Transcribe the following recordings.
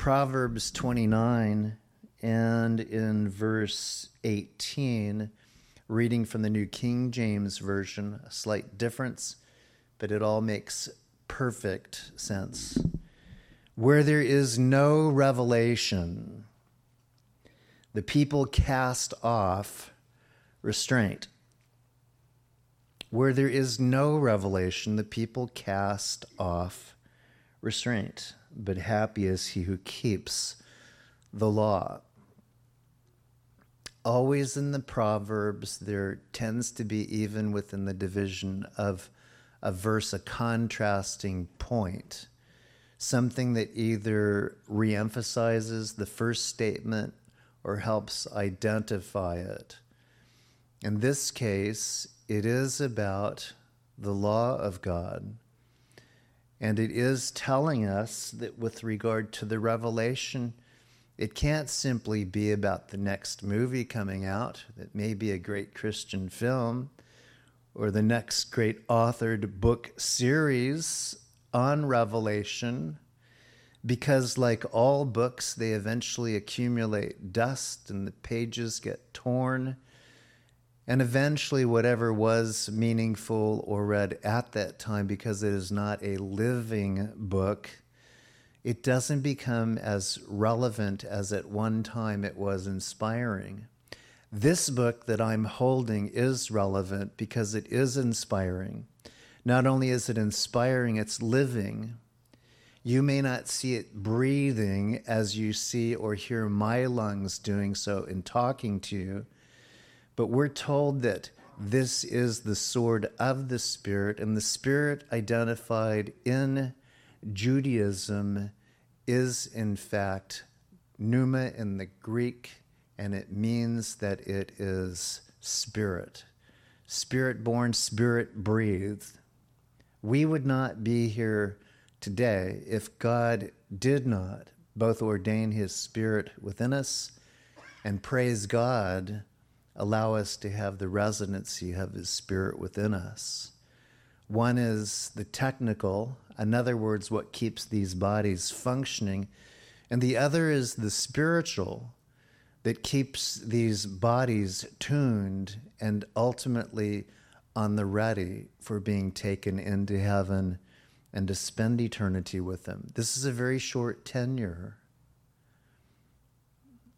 Proverbs 29 and in verse 18, reading from the New King James Version, a slight difference, but it all makes perfect sense. Where there is no revelation, the people cast off restraint. Where there is no revelation, the people cast off restraint. But happy is he who keeps the law. Always in the Proverbs, there tends to be, even within the division of a verse, a contrasting point, something that either reemphasizes the first statement or helps identify it. In this case, it is about the law of God. And it is telling us that with regard to the revelation, it can't simply be about the next movie coming out that may be a great Christian film or the next great authored book series on Revelation, because like all books, they eventually accumulate dust and the pages get torn. And eventually, whatever was meaningful or read at that time, because it is not a living book, it doesn't become as relevant as at one time it was inspiring. This book that I'm holding is relevant because it is inspiring. Not only is it inspiring, it's living. You may not see it breathing as you see or hear my lungs doing so in talking to you, but we're told that this is the sword of the Spirit, and the Spirit identified in Judaism is, in fact, pneuma in the Greek and it means that it is spirit. Spirit born, spirit breathed. We would not be here today if God did not both ordain his spirit within us and praise God, allow us to have the residency of his spirit within us. One is the technical, in other words, what keeps these bodies functioning, and the other is the spiritual, that keeps these bodies tuned and ultimately on the ready for being taken into heaven and to spend eternity with them. This is a very short tenure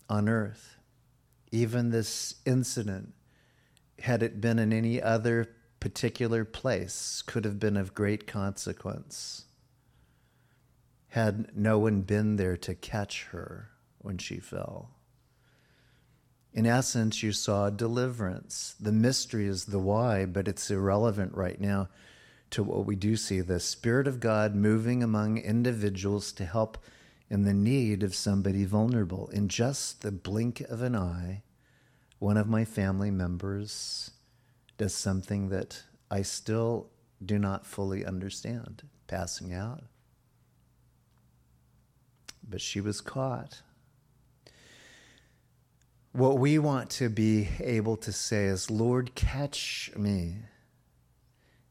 on earth. Even this incident, had it been in any other particular place, could have been of great consequence. Had no one been there to catch her when she fell. In essence, you saw deliverance. The mystery is the why, but it's irrelevant right now to what we do see the Spirit of God moving among individuals to help in the need of somebody vulnerable. In just the blink of an eye, one of my family members does something that I still do not fully understand, passing out. But she was caught. What we want to be able to say is, Lord, catch me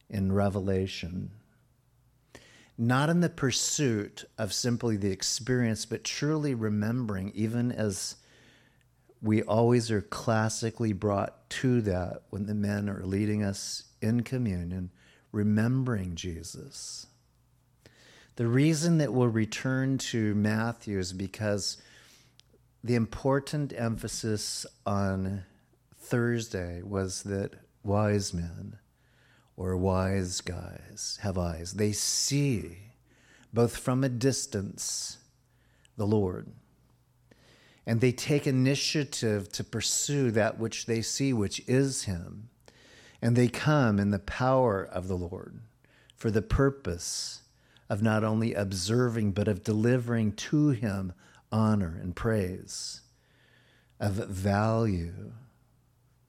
in revelation. Not in the pursuit of simply the experience, but truly remembering, even as we always are classically brought to that when the men are leading us in communion, remembering Jesus. The reason that we'll return to Matthew is because the important emphasis on Thursday was that wise men or wise guys have eyes. They see, both from a distance, the Lord. And they take initiative to pursue that which they see, which is Him. And they come in the power of the Lord for the purpose of not only observing, but of delivering to Him honor and praise, of value.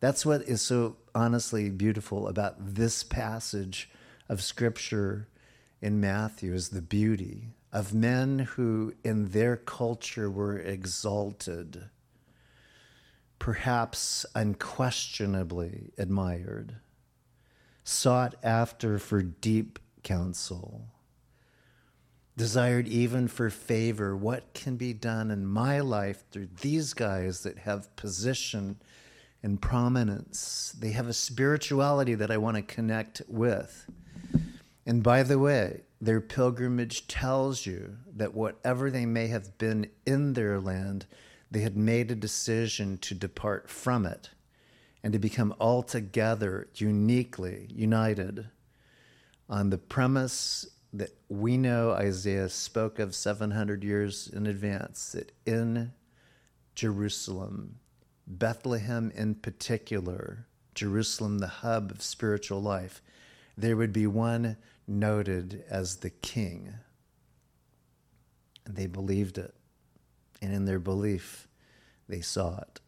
That's what is so honestly beautiful about this passage of scripture in Matthew is the beauty of men who in their culture were exalted, perhaps unquestionably admired, sought after for deep counsel desired even for favor. What can be done in my life through these guys that have position and prominence? They have a spirituality that I want to connect with. And by the way, their pilgrimage tells you that whatever they may have been in their land, they had made a decision to depart from it and to become altogether uniquely united on the premise that we know Isaiah spoke of 700 years in advance that in Jerusalem, Bethlehem in particular, Jerusalem, the hub of spiritual life, there would be one noted as the king. And they believed it. And in their belief, they saw it.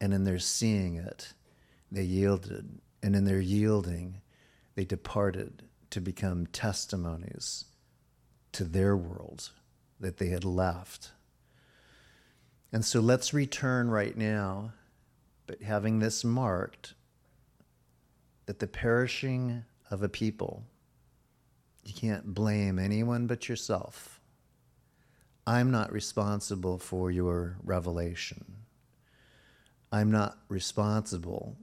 And in their seeing it, they yielded. And in their yielding, they departed to become testimonies to their world that they had left. And so let's return right now, but having this marked that the perishing of a people, you can't blame anyone but yourself. I'm not responsible for your revelation. I'm not responsible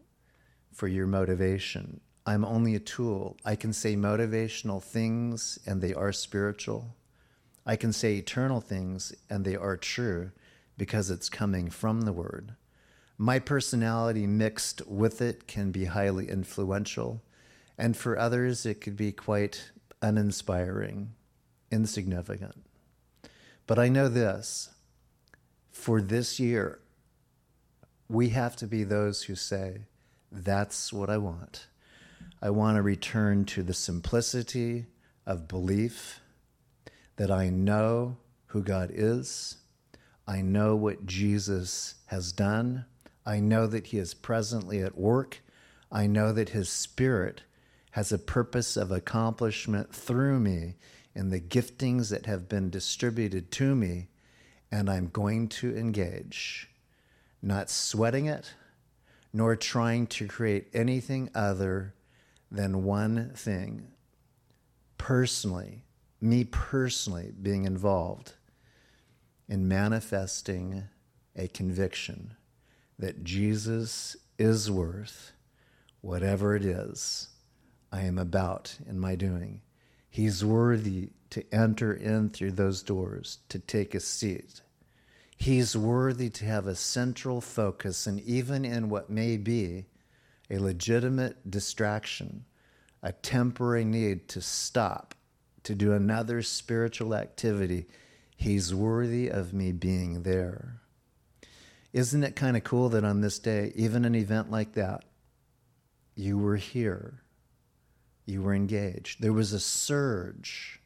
for your motivation. I'm only a tool. I can say motivational things and they are spiritual. I can say eternal things and they are true because it's coming from the Word. My personality mixed with it can be highly influential, and for others, it could be quite uninspiring, insignificant. But I know this for this year, we have to be those who say, That's what I want. I want to return to the simplicity of belief that I know who God is. I know what Jesus has done. I know that He is presently at work. I know that His Spirit has a purpose of accomplishment through me in the giftings that have been distributed to me, and I'm going to engage, not sweating it, nor trying to create anything other than one thing personally, me personally being involved in manifesting a conviction that Jesus is worth whatever it is I am about in my doing. He's worthy to enter in through those doors, to take a seat. He's worthy to have a central focus, and even in what may be a legitimate distraction, a temporary need to stop, to do another spiritual activity, He's worthy of me being there. Isn't it kind of cool that on this day, even an event like that, you were here? You were engaged. There was a surge.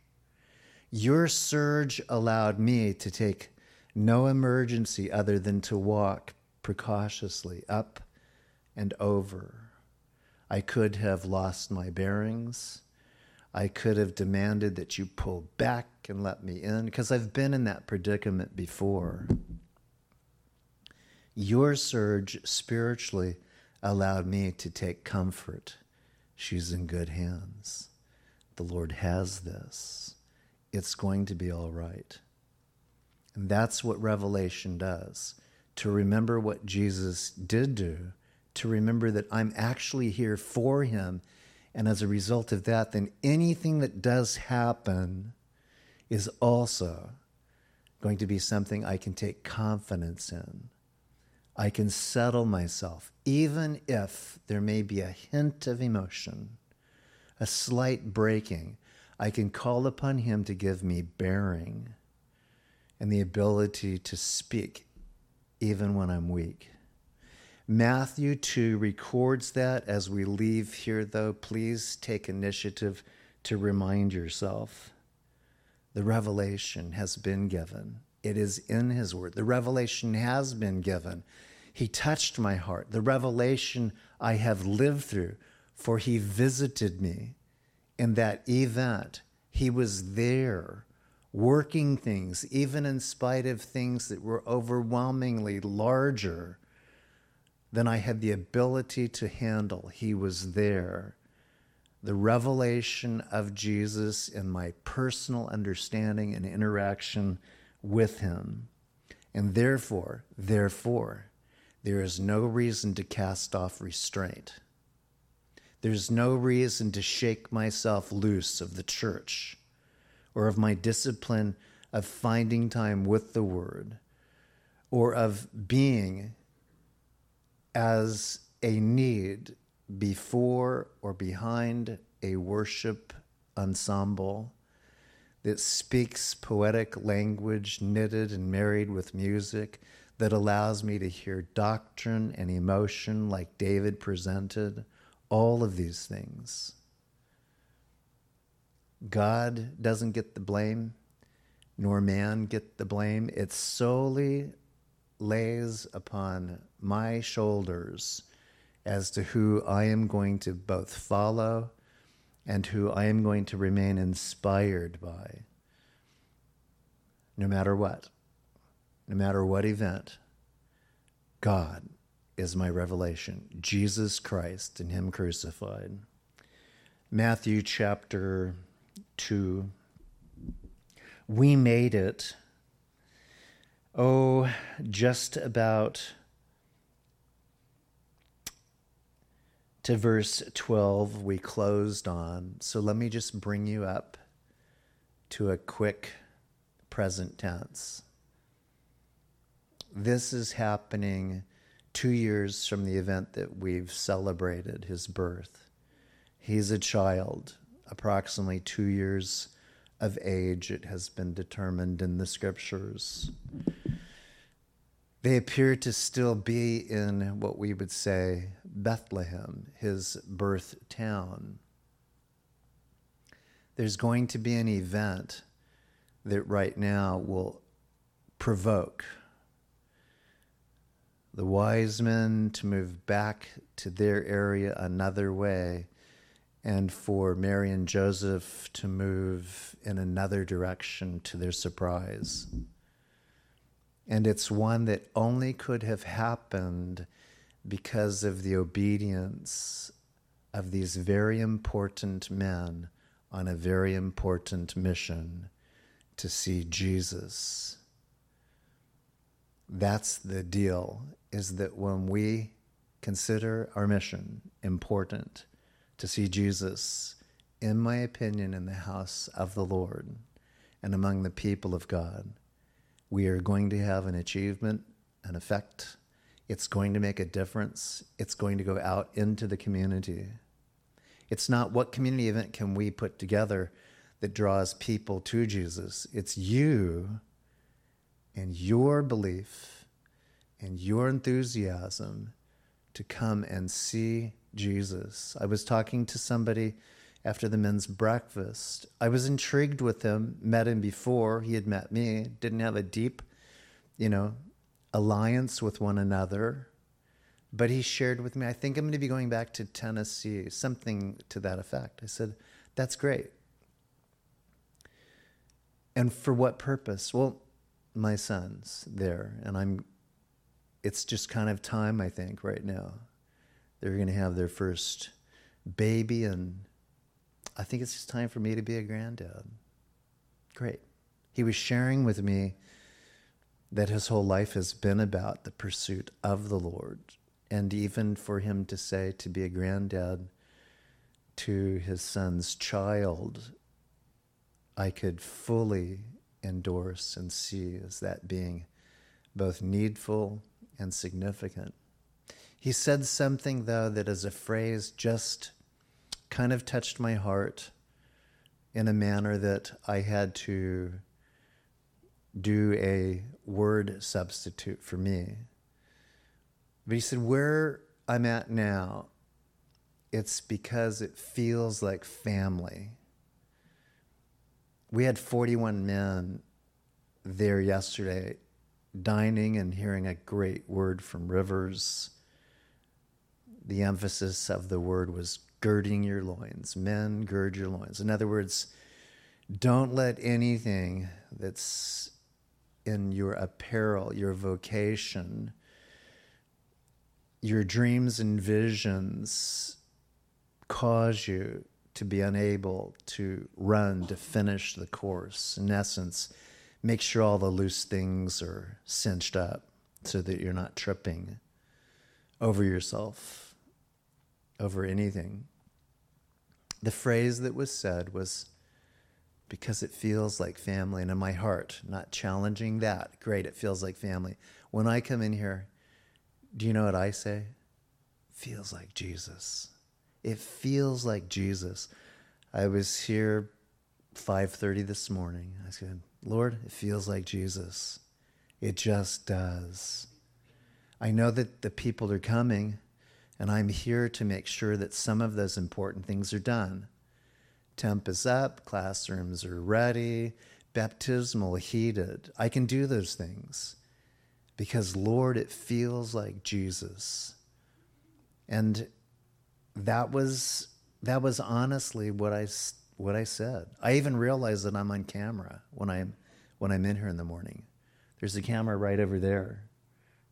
Your surge allowed me to take no emergency other than to walk precautiously up and over. I could have lost my bearings. I could have demanded that you pull back and let me in because I've been in that predicament before. Your surge spiritually allowed me to take comfort. She's in good hands. The Lord has this. It's going to be all right. And that's what Revelation does to remember what Jesus did do, to remember that I'm actually here for him. And as a result of that, then anything that does happen is also going to be something I can take confidence in. I can settle myself, even if there may be a hint of emotion, a slight breaking. I can call upon Him to give me bearing and the ability to speak even when I'm weak. Matthew 2 records that as we leave here, though. Please take initiative to remind yourself. The revelation has been given. It is in His Word. The revelation has been given. He touched my heart. The revelation I have lived through, for He visited me in that event. He was there working things, even in spite of things that were overwhelmingly larger than I had the ability to handle. He was there. the revelation of Jesus in my personal understanding and interaction with him. And therefore, therefore, there is no reason to cast off restraint. There's no reason to shake myself loose of the church or of my discipline of finding time with the Word or of being as a need before or behind a worship ensemble that speaks poetic language knitted and married with music that allows me to hear doctrine and emotion like David presented, all of these things. God doesn't get the blame, nor man get the blame. It solely lays upon my shoulders as to who I am going to both follow and who I am going to remain inspired by, no matter what, no matter what event. God is my revelation, Jesus Christ and Him crucified. Matthew chapter 2. We made it, oh, just about to verse 12 we closed on. So let me just bring you up to a quick present tense. This is happening two years from the event that we've celebrated his birth. He's a child, approximately two years of age, it has been determined in the scriptures. They appear to still be in what we would say Bethlehem, his birth town. There's going to be an event that right now will provoke the wise men to move back to their area another way, and for Mary and Joseph to move in another direction to their surprise. And it's one that only could have happened because of the obedience of these very important men on a very important mission to see Jesus. That's the deal, is that when we consider our mission important to see Jesus, in my opinion, in the house of the Lord and among the people of God, we are going to have an achievement, an effect. It's going to make a difference. It's going to go out into the community. It's not what community event can we put together that draws people to Jesus. It's you and your belief and your enthusiasm to come and see Jesus. I was talking to somebody after the men's breakfast. I was intrigued with him, met him before he had met me, didn't have a deep, you know, alliance with one another. But he shared with me, I think I'm going to be going back to Tennessee, something to that effect. I said, That's great. And for what purpose? Well, my son's there, and I'm, it's just kind of time, I think, right now. They're going to have their first baby, and I think it's just time for me to be a granddad. Great. He was sharing with me that his whole life has been about the pursuit of the Lord. And even for him to say to be a granddad to his son's child, I could fully endorse and see as that being both needful and significant. He said something, though, that is a phrase just kind of touched my heart in a manner that I had to do a word substitute for me. But he said, Where I'm at now, it's because it feels like family. We had 41 men there yesterday dining and hearing a great word from Rivers. The emphasis of the word was girding your loins. Men, gird your loins. In other words, don't let anything that's in your apparel, your vocation, your dreams and visions cause you to be unable to run to finish the course. In essence, make sure all the loose things are cinched up so that you're not tripping over yourself, over anything. The phrase that was said was, because it feels like family. And in my heart, not challenging that, great, it feels like family. When I come in here, do you know what I say? Feels like Jesus. It feels like Jesus. I was here 5:30 this morning. I said, "Lord, it feels like Jesus. It just does." I know that the people are coming, and I'm here to make sure that some of those important things are done. Temp is up, classrooms are ready, baptismal heated. I can do those things because, Lord, it feels like Jesus. And that was that was honestly what I what I said. I even realized that I'm on camera when I'm when I'm in here in the morning. There's a camera right over there.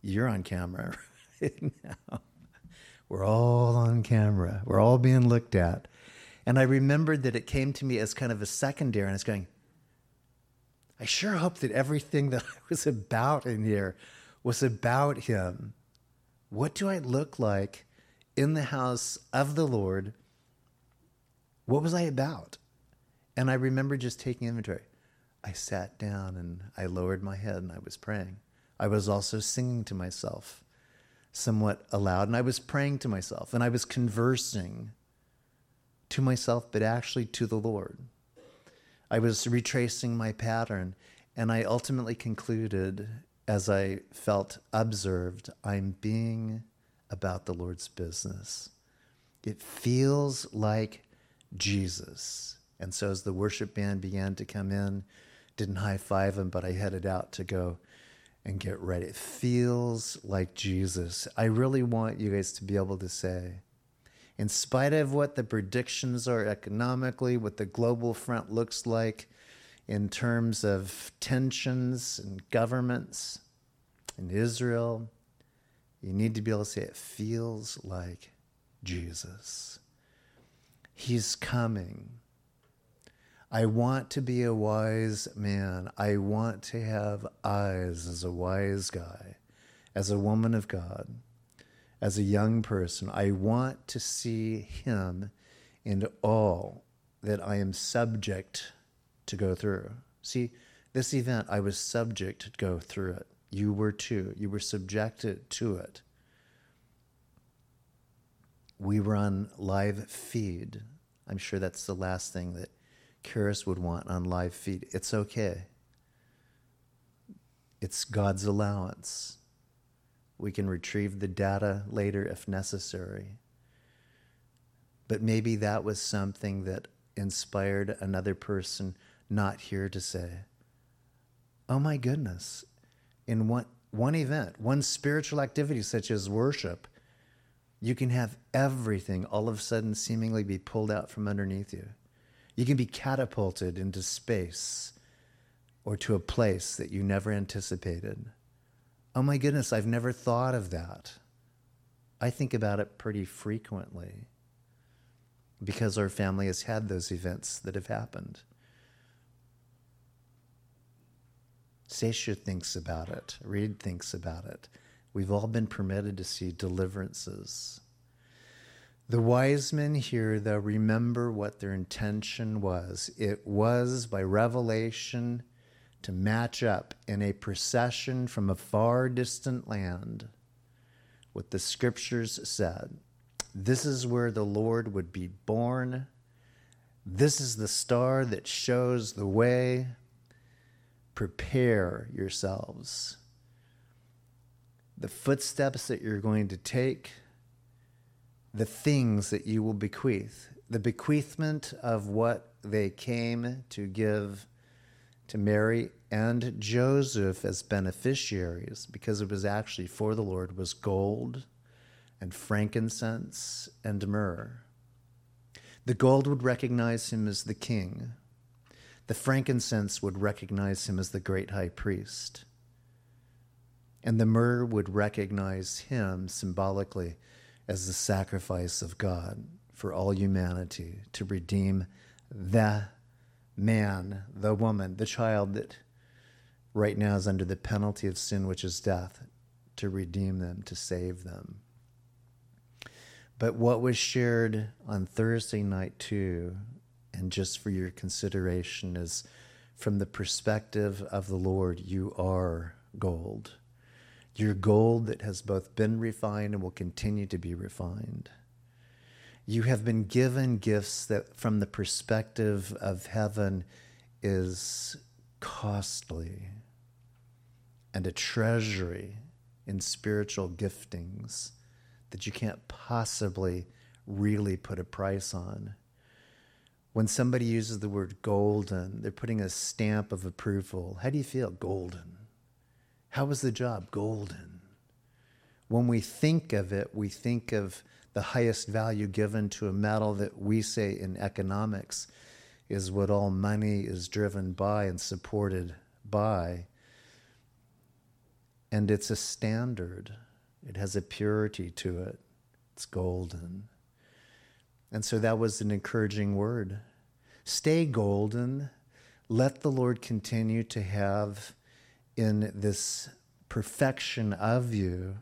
You're on camera right now. We're all on camera. We're all being looked at. And I remembered that it came to me as kind of a secondary, and I was going, I sure hope that everything that I was about in here was about Him. What do I look like in the house of the Lord? What was I about? And I remember just taking inventory. I sat down and I lowered my head and I was praying. I was also singing to myself somewhat aloud and I was praying to myself and I was conversing to myself, but actually to the Lord. I was retracing my pattern and I ultimately concluded as I felt observed, I'm being about the Lord's business. It feels like Jesus. And so as the worship band began to come in, didn't high five him, but I headed out to go and get ready. It feels like Jesus. I really want you guys to be able to say, in spite of what the predictions are economically, what the global front looks like in terms of tensions and governments in Israel, you need to be able to say, it feels like Jesus. He's coming. I want to be a wise man. I want to have eyes as a wise guy, as a woman of God, as a young person. I want to see him in all that I am subject to go through. See, this event, I was subject to go through it. You were too. You were subjected to it we were on live feed. I'm sure that's the last thing that Karis would want on live feed. It's okay. It's God's allowance. We can retrieve the data later if necessary. But maybe that was something that inspired another person not here to say, Oh my goodness, in one, one event, one spiritual activity such as worship, you can have everything all of a sudden seemingly be pulled out from underneath you. You can be catapulted into space or to a place that you never anticipated. Oh my goodness, I've never thought of that. I think about it pretty frequently because our family has had those events that have happened. Sasha thinks about it, Reed thinks about it. We've all been permitted to see deliverances. The wise men here, though, remember what their intention was. It was by revelation to match up in a procession from a far distant land what the scriptures said. This is where the Lord would be born. This is the star that shows the way. Prepare yourselves the footsteps that you're going to take, the things that you will bequeath, the bequeathment of what they came to give to Mary and Joseph as beneficiaries, because it was actually for the Lord, was gold and frankincense and myrrh. The gold would recognize him as the king. The frankincense would recognize him as the great high priest and the myrrh would recognize him symbolically as the sacrifice of God for all humanity to redeem the man, the woman, the child that right now is under the penalty of sin, which is death, to redeem them, to save them. But what was shared on Thursday night, too, and just for your consideration, is from the perspective of the Lord, you are gold. You're gold that has both been refined and will continue to be refined. You have been given gifts that, from the perspective of heaven, is costly and a treasury in spiritual giftings that you can't possibly really put a price on. When somebody uses the word golden, they're putting a stamp of approval. How do you feel? Golden. How was the job? Golden. When we think of it, we think of the highest value given to a metal that we say in economics is what all money is driven by and supported by. And it's a standard, it has a purity to it. It's golden. And so that was an encouraging word. Stay golden. Let the Lord continue to have in this perfection of you,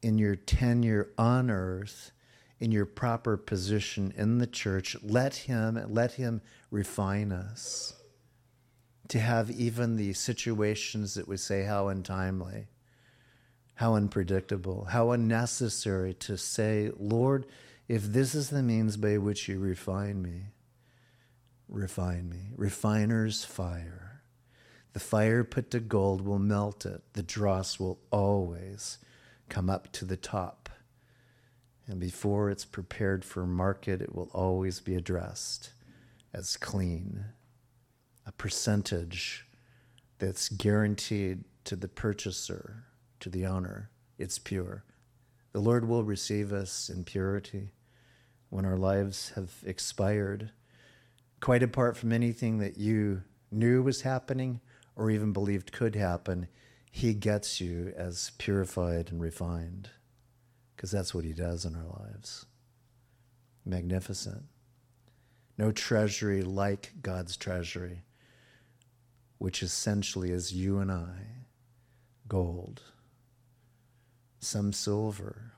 in your tenure on earth, in your proper position in the church. Let Him, let Him refine us to have even the situations that we say how untimely, how unpredictable, how unnecessary to say, Lord, if this is the means by which you refine me, refine me. Refiner's fire. The fire put to gold will melt it. The dross will always come up to the top. And before it's prepared for market, it will always be addressed as clean a percentage that's guaranteed to the purchaser, to the owner. It's pure. The Lord will receive us in purity when our lives have expired, quite apart from anything that you knew was happening or even believed could happen. He gets you as purified and refined because that's what He does in our lives. Magnificent. No treasury like God's treasury which essentially is you and I gold, some silver.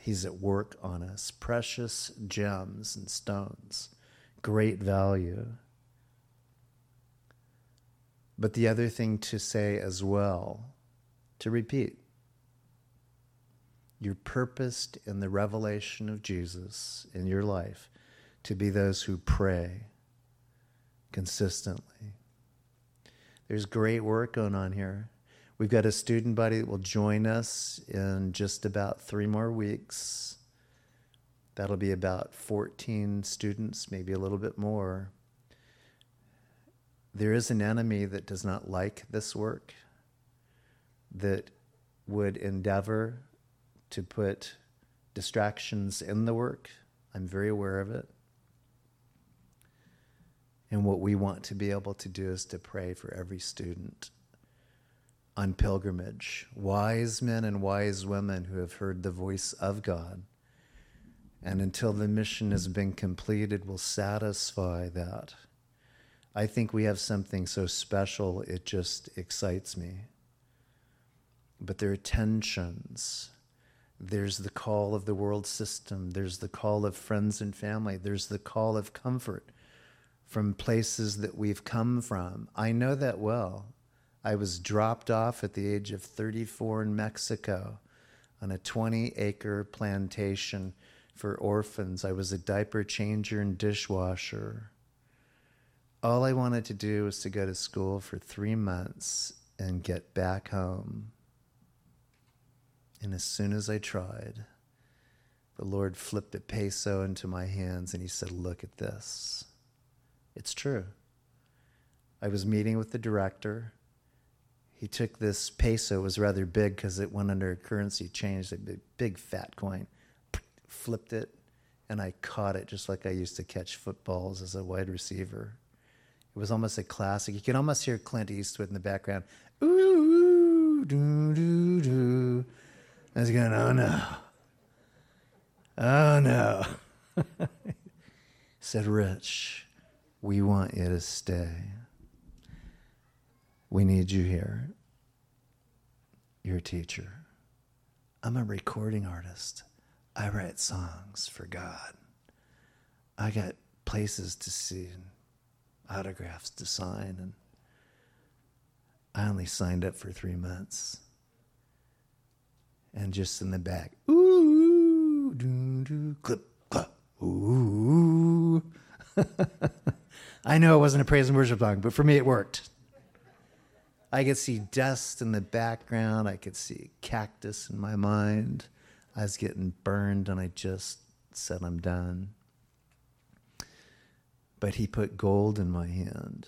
He's at work on us, precious gems and stones, great value. But the other thing to say as well, to repeat, you're purposed in the revelation of Jesus in your life to be those who pray consistently. There's great work going on here. We've got a student body that will join us in just about three more weeks. That'll be about 14 students, maybe a little bit more. There is an enemy that does not like this work, that would endeavor to put distractions in the work. I'm very aware of it. And what we want to be able to do is to pray for every student on pilgrimage, wise men and wise women who have heard the voice of God. And until the mission has been completed, will satisfy that. I think we have something so special, it just excites me. But there are tensions. There's the call of the world system, there's the call of friends and family, there's the call of comfort from places that we've come from. I know that well. I was dropped off at the age of 34 in Mexico on a 20 acre plantation for orphans. I was a diaper changer and dishwasher. All I wanted to do was to go to school for three months and get back home. And as soon as I tried, the Lord flipped a peso into my hands and He said, Look at this. It's true. I was meeting with the director. He took this peso, it was rather big because it went under a currency change, a big, big fat coin, flipped it, and I caught it just like I used to catch footballs as a wide receiver. It was almost a classic. You can almost hear Clint Eastwood in the background. Ooh, doo, doo, doo. I was going, oh no. Oh no. said, Rich, we want you to stay. We need you here. You're a teacher. I'm a recording artist. I write songs for God. I got places to see autographs to sign, and I only signed up for three months. And just in the back, ooh, doo, doo, clip, clap, ooh. I know it wasn't a praise and worship song, but for me it worked. I could see dust in the background. I could see a cactus in my mind. I was getting burned, and I just said, I'm done. But he put gold in my hand,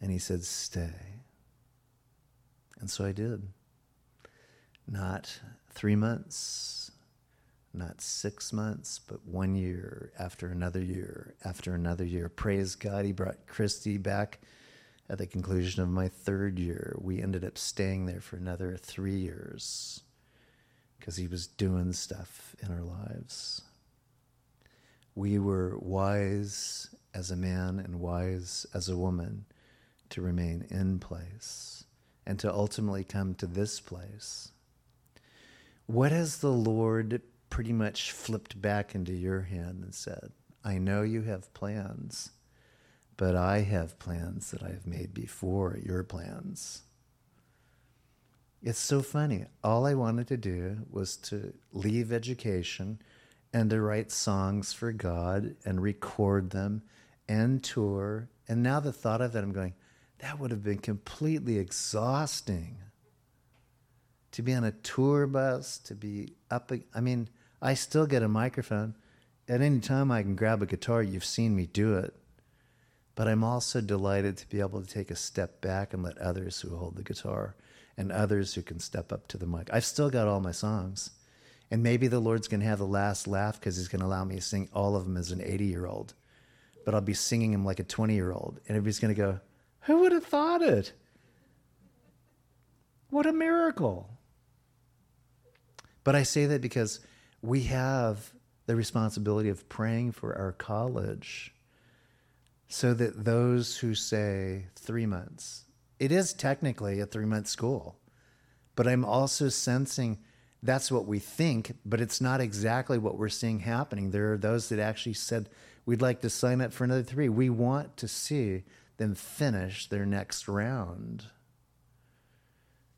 and he said, Stay. And so I did. Not three months, not six months, but one year after another year after another year. Praise God, he brought Christy back at the conclusion of my third year, we ended up staying there for another three years because he was doing stuff in our lives. We were wise as a man and wise as a woman to remain in place and to ultimately come to this place. What has the Lord pretty much flipped back into your hand and said, I know you have plans but I have plans that I have made before your plans. It's so funny. All I wanted to do was to leave education and to write songs for God and record them and tour. And now the thought of that, I'm going, that would have been completely exhausting. To be on a tour bus, to be up. I mean, I still get a microphone. At any time I can grab a guitar, you've seen me do it. But I'm also delighted to be able to take a step back and let others who hold the guitar and others who can step up to the mic. I've still got all my songs. And maybe the Lord's going to have the last laugh because he's going to allow me to sing all of them as an 80 year old. But I'll be singing them like a 20 year old. And everybody's going to go, Who would have thought it? What a miracle. But I say that because we have the responsibility of praying for our college so that those who say three months, it is technically a three month school, but I'm also sensing that's what we think, but it's not exactly what we're seeing happening. There are those that actually said, We'd like to sign up for another three. We want to see them finish their next round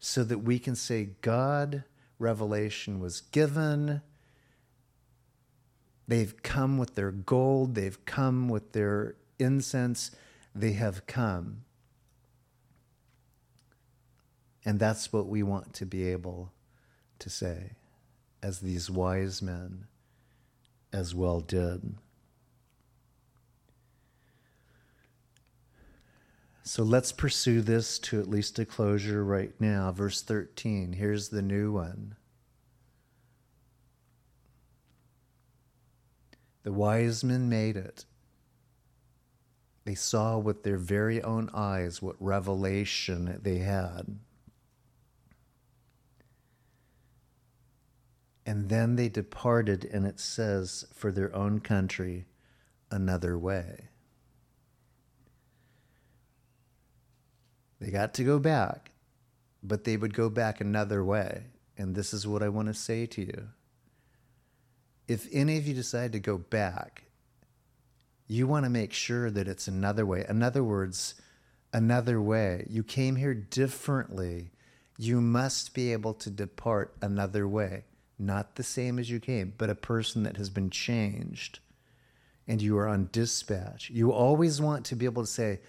so that we can say, God, revelation was given. They've come with their gold, they've come with their incense, they have come. And that's what we want to be able to say, as these wise men as well did. So let's pursue this to at least a closure right now. Verse 13, here's the new one. The wise men made it. They saw with their very own eyes what revelation they had. And then they departed, and it says, for their own country another way. They got to go back, but they would go back another way. And this is what I want to say to you. If any of you decide to go back, you want to make sure that it's another way. In other words, another way. You came here differently. You must be able to depart another way. Not the same as you came, but a person that has been changed. And you are on dispatch. You always want to be able to say,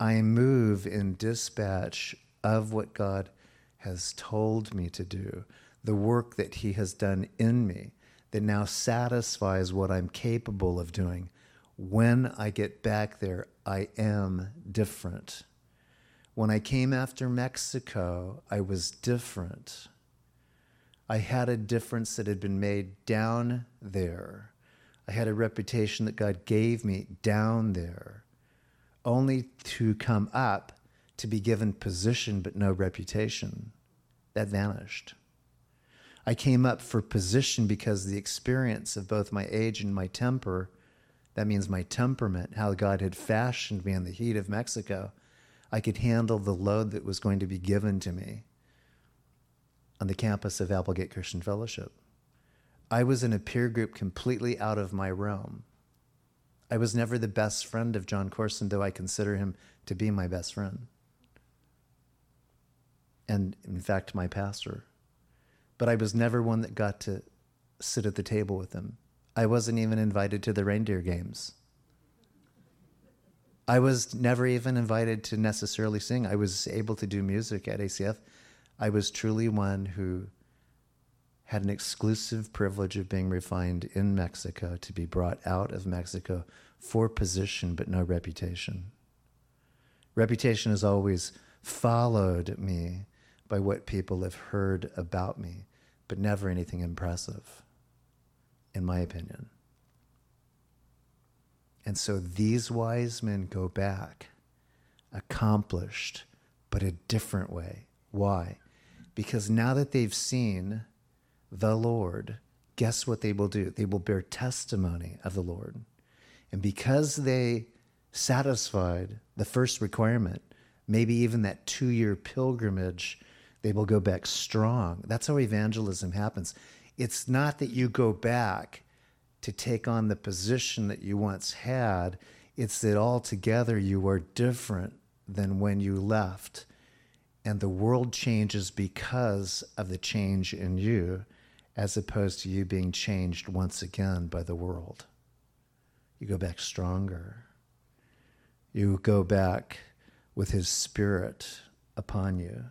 I move in dispatch of what God has told me to do, the work that He has done in me that now satisfies what I'm capable of doing when I get back there, I am different. When I came after Mexico, I was different. I had a difference that had been made down there. I had a reputation that God gave me down there, only to come up to be given position but no reputation. That vanished. I came up for position because the experience of both my age and my temper, that means my temperament, how God had fashioned me in the heat of Mexico, I could handle the load that was going to be given to me on the campus of Applegate Christian Fellowship. I was in a peer group completely out of my realm. I was never the best friend of Jon Courson, though I consider him to be my best friend. And in fact, my pastor. But I was never one that got to sit at the table with him. I wasn't even invited to the reindeer games. I was never even invited to necessarily sing. I was able to do music at ACF. I was truly one who had an exclusive privilege of being refined in Mexico to be brought out of Mexico for position but no reputation. Reputation has always followed me by what people have heard about me, but never anything impressive, in my opinion. And so these wise men go back, accomplished, but a different way. Why? Because now that they've seen the Lord, guess what they will do? They will bear testimony of the Lord. And because they satisfied the first requirement, maybe even that two year pilgrimage, they will go back strong. That's how evangelism happens. It's not that you go back to take on the position that you once had, it's that altogether you are different than when you left. And the world changes because of the change in you as opposed to you being changed once again by the world. You go back stronger. You go back with His Spirit upon you.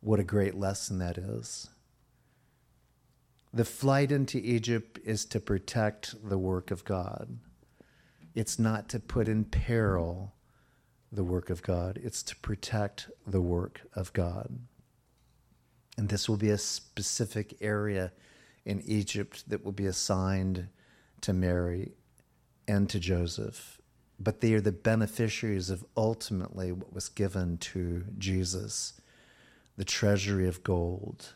What a great lesson that is. The flight into Egypt is to protect the work of God. It's not to put in peril the work of God, it's to protect the work of God. And this will be a specific area in Egypt that will be assigned to Mary and to Joseph. But they are the beneficiaries of ultimately what was given to Jesus the treasury of gold,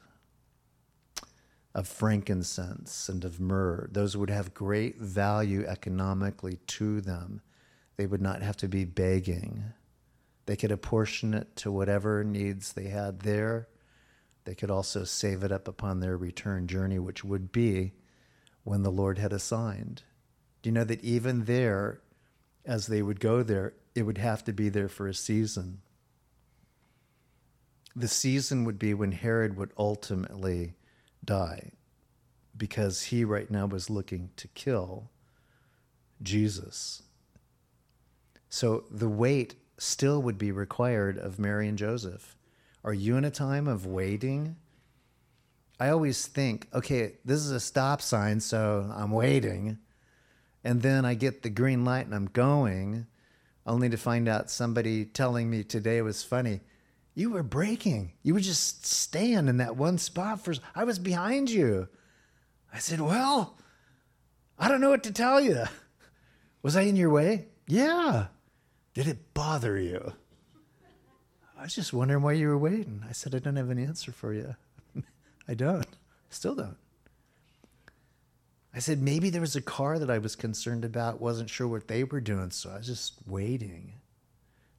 of frankincense, and of myrrh. Those would have great value economically to them. They would not have to be begging. They could apportion it to whatever needs they had there they could also save it up upon their return journey, which would be when the Lord had assigned. Do you know that even there, as they would go there, it would have to be there for a season? The season would be when Herod would ultimately die, because he right now was looking to kill Jesus. So the wait still would be required of Mary and Joseph. Are you in a time of waiting? I always think, okay, this is a stop sign, so I'm waiting. And then I get the green light and I'm going, only to find out somebody telling me today was funny. You were braking. You were just staying in that one spot for. I was behind you. I said, Well, I don't know what to tell you. Was I in your way? Yeah. Did it bother you? I was just wondering why you were waiting. I said, I don't have an answer for you. I don't. Still don't. I said, maybe there was a car that I was concerned about, wasn't sure what they were doing, so I was just waiting.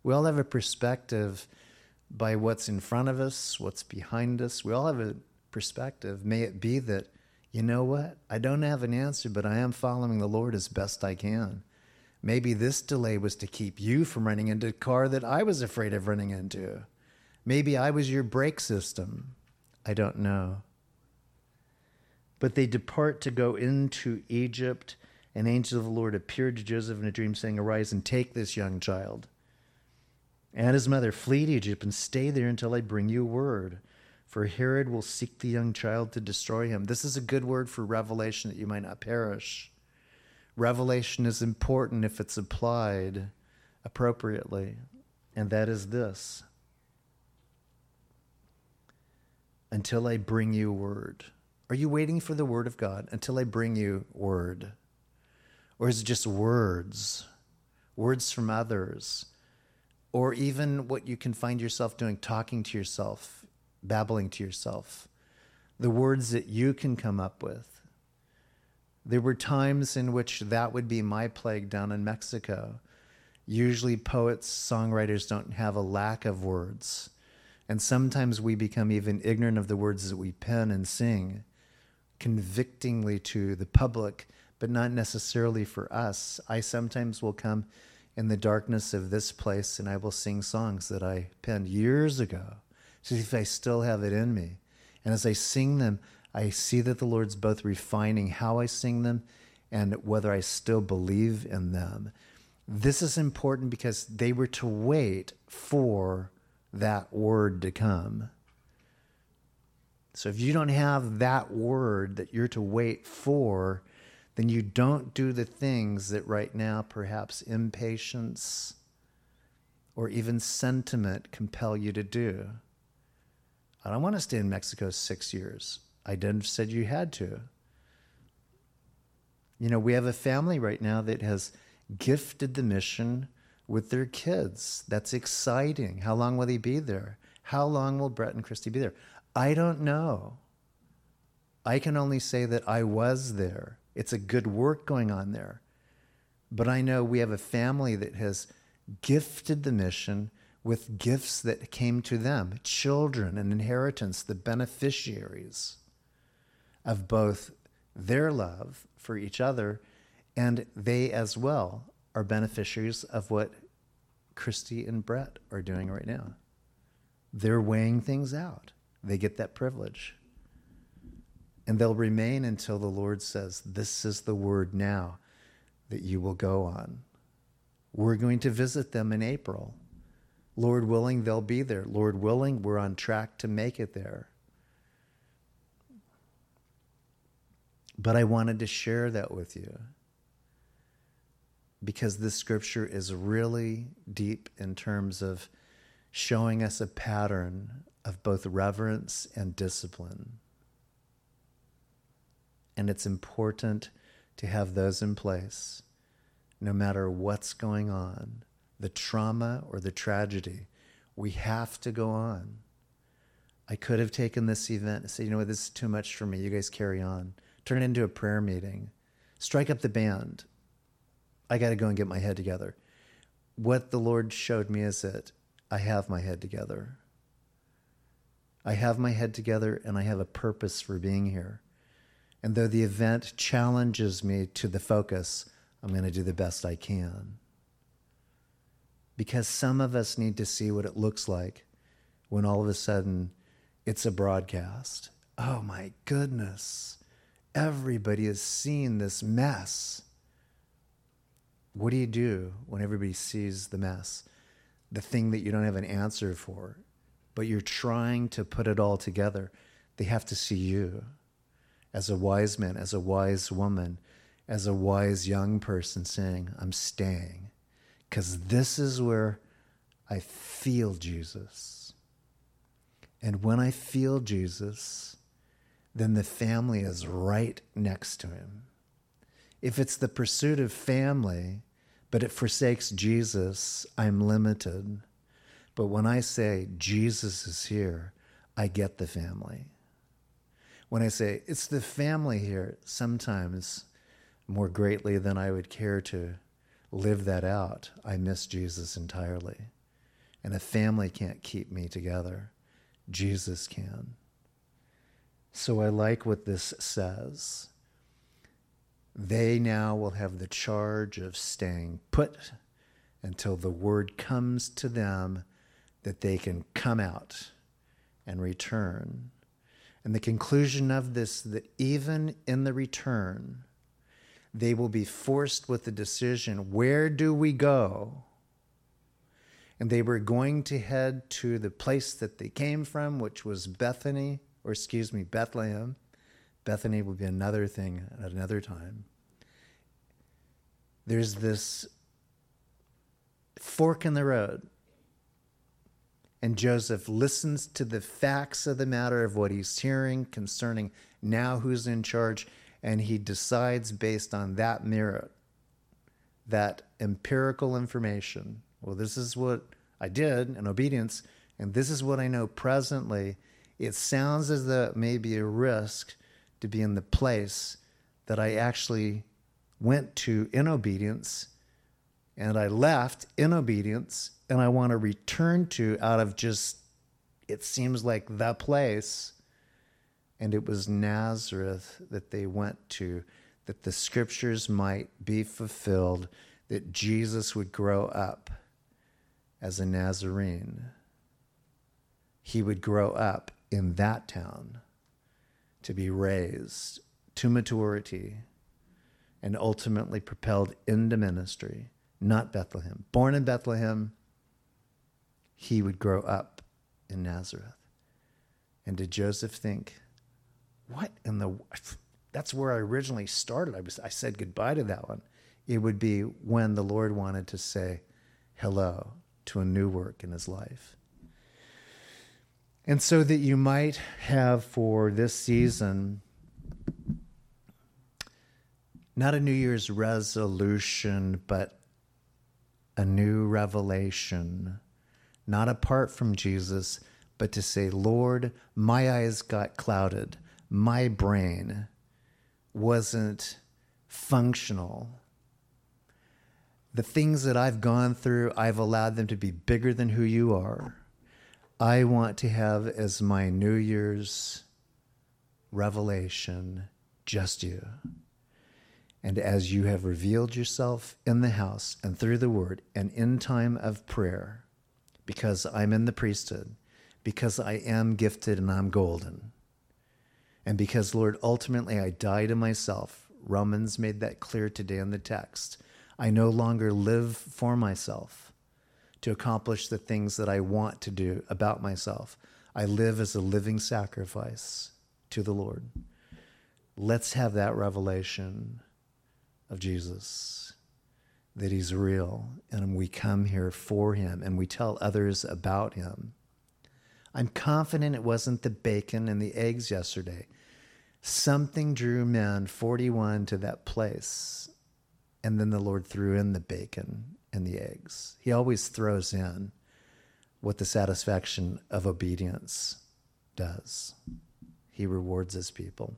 We all have a perspective by what's in front of us, what's behind us. We all have a perspective. May it be that, you know what? I don't have an answer, but I am following the Lord as best I can. Maybe this delay was to keep you from running into a car that I was afraid of running into. Maybe I was your brake system. I don't know. But they depart to go into Egypt. An angel of the Lord appeared to Joseph in a dream, saying, Arise and take this young child and his mother, flee to Egypt and stay there until I bring you word. For Herod will seek the young child to destroy him. This is a good word for revelation that you might not perish. Revelation is important if it's applied appropriately, and that is this until I bring you word. Are you waiting for the word of God until I bring you word? Or is it just words, words from others? Or even what you can find yourself doing, talking to yourself, babbling to yourself. the words that you can come up with. There were times in which that would be my plague down in Mexico. Usually, poets, songwriters don't have a lack of words. And sometimes we become even ignorant of the words that we pen and sing, convictingly to the public, but not necessarily for us. I sometimes will come in the darkness of this place and I will sing songs that I penned years ago, to see if I still have it in me. And as I sing them, I see that the Lord's both refining how I sing them and whether I still believe in them. This is important because they were to wait for that word to come. So if you don't have that word that you're to wait for, then you don't do the things that right now perhaps impatience or even sentiment compel you to do. I don't want to stay in Mexico six years. I didn't said you had to. You know, we have a family right now that has gifted the mission with their kids. That's exciting. How long will they be there? How long will Brett and Christy be there? I don't know. I can only say that I was there. It's a good work going on there. But I know we have a family that has gifted the mission with gifts that came to them children, an inheritance, the beneficiaries of both their love for each other, and they as well are beneficiaries of what Christy and Brett are doing right now. They're weighing things out, they get that privilege. And they'll remain until the Lord says, This is the word now that you will go on. We're going to visit them in April. Lord willing, they'll be there. Lord willing, we're on track to make it there. But I wanted to share that with you because this scripture is really deep in terms of showing us a pattern of both reverence and discipline. And it's important to have those in place no matter what's going on, the trauma or the tragedy. We have to go on. I could have taken this event and said, you know what, this is too much for me. You guys carry on. Turn it into a prayer meeting. Strike up the band. I got to go and get my head together. What the Lord showed me is that I have my head together. I have my head together and I have a purpose for being here. And though the event challenges me to the focus, I'm going to do the best I can. Because some of us need to see what it looks like when all of a sudden it's a broadcast. Oh my goodness. Everybody has seen this mess. What do you do when everybody sees the mess? The thing that you don't have an answer for, but you're trying to put it all together. They have to see you as a wise man, as a wise woman, as a wise young person saying, I'm staying. Because this is where I feel Jesus. And when I feel Jesus, then the family is right next to him. If it's the pursuit of family, but it forsakes Jesus, I'm limited. But when I say Jesus is here, I get the family. When I say it's the family here, sometimes more greatly than I would care to live that out, I miss Jesus entirely. And a family can't keep me together, Jesus can. So I like what this says. They now will have the charge of staying put until the word comes to them that they can come out and return. And the conclusion of this that even in the return, they will be forced with the decision where do we go? And they were going to head to the place that they came from, which was Bethany, or excuse me, Bethlehem. Bethany will be another thing at another time. There's this fork in the road. And Joseph listens to the facts of the matter of what he's hearing concerning now who's in charge, and he decides based on that merit, that empirical information. Well, this is what I did in obedience, and this is what I know presently it sounds as though it may be a risk to be in the place that I actually went to in obedience and I left in obedience and I want to return to out of just, it seems like the place. And it was Nazareth that they went to, that the scriptures might be fulfilled, that Jesus would grow up as a Nazarene. He would grow up in that town to be raised to maturity and ultimately propelled into ministry, not Bethlehem. Born in Bethlehem, he would grow up in Nazareth. And did Joseph think, what in the that's where I originally started. I was I said goodbye to that one. It would be when the Lord wanted to say hello to a new work in his life. And so that you might have for this season not a New Year's resolution, but a new revelation, not apart from Jesus, but to say, Lord, my eyes got clouded. My brain wasn't functional. The things that I've gone through, I've allowed them to be bigger than who you are. I want to have as my New Year's revelation just you. And as you have revealed yourself in the house and through the word and in time of prayer, because I'm in the priesthood, because I am gifted and I'm golden, and because, Lord, ultimately I die to myself. Romans made that clear today in the text. I no longer live for myself to accomplish the things that I want to do about myself. I live as a living sacrifice to the Lord. Let's have that revelation of Jesus, that he's real, and we come here for him and we tell others about him. I'm confident it wasn't the bacon and the eggs yesterday. Something drew men 41 to that place, and then the Lord threw in the bacon the eggs. He always throws in what the satisfaction of obedience does. He rewards his people.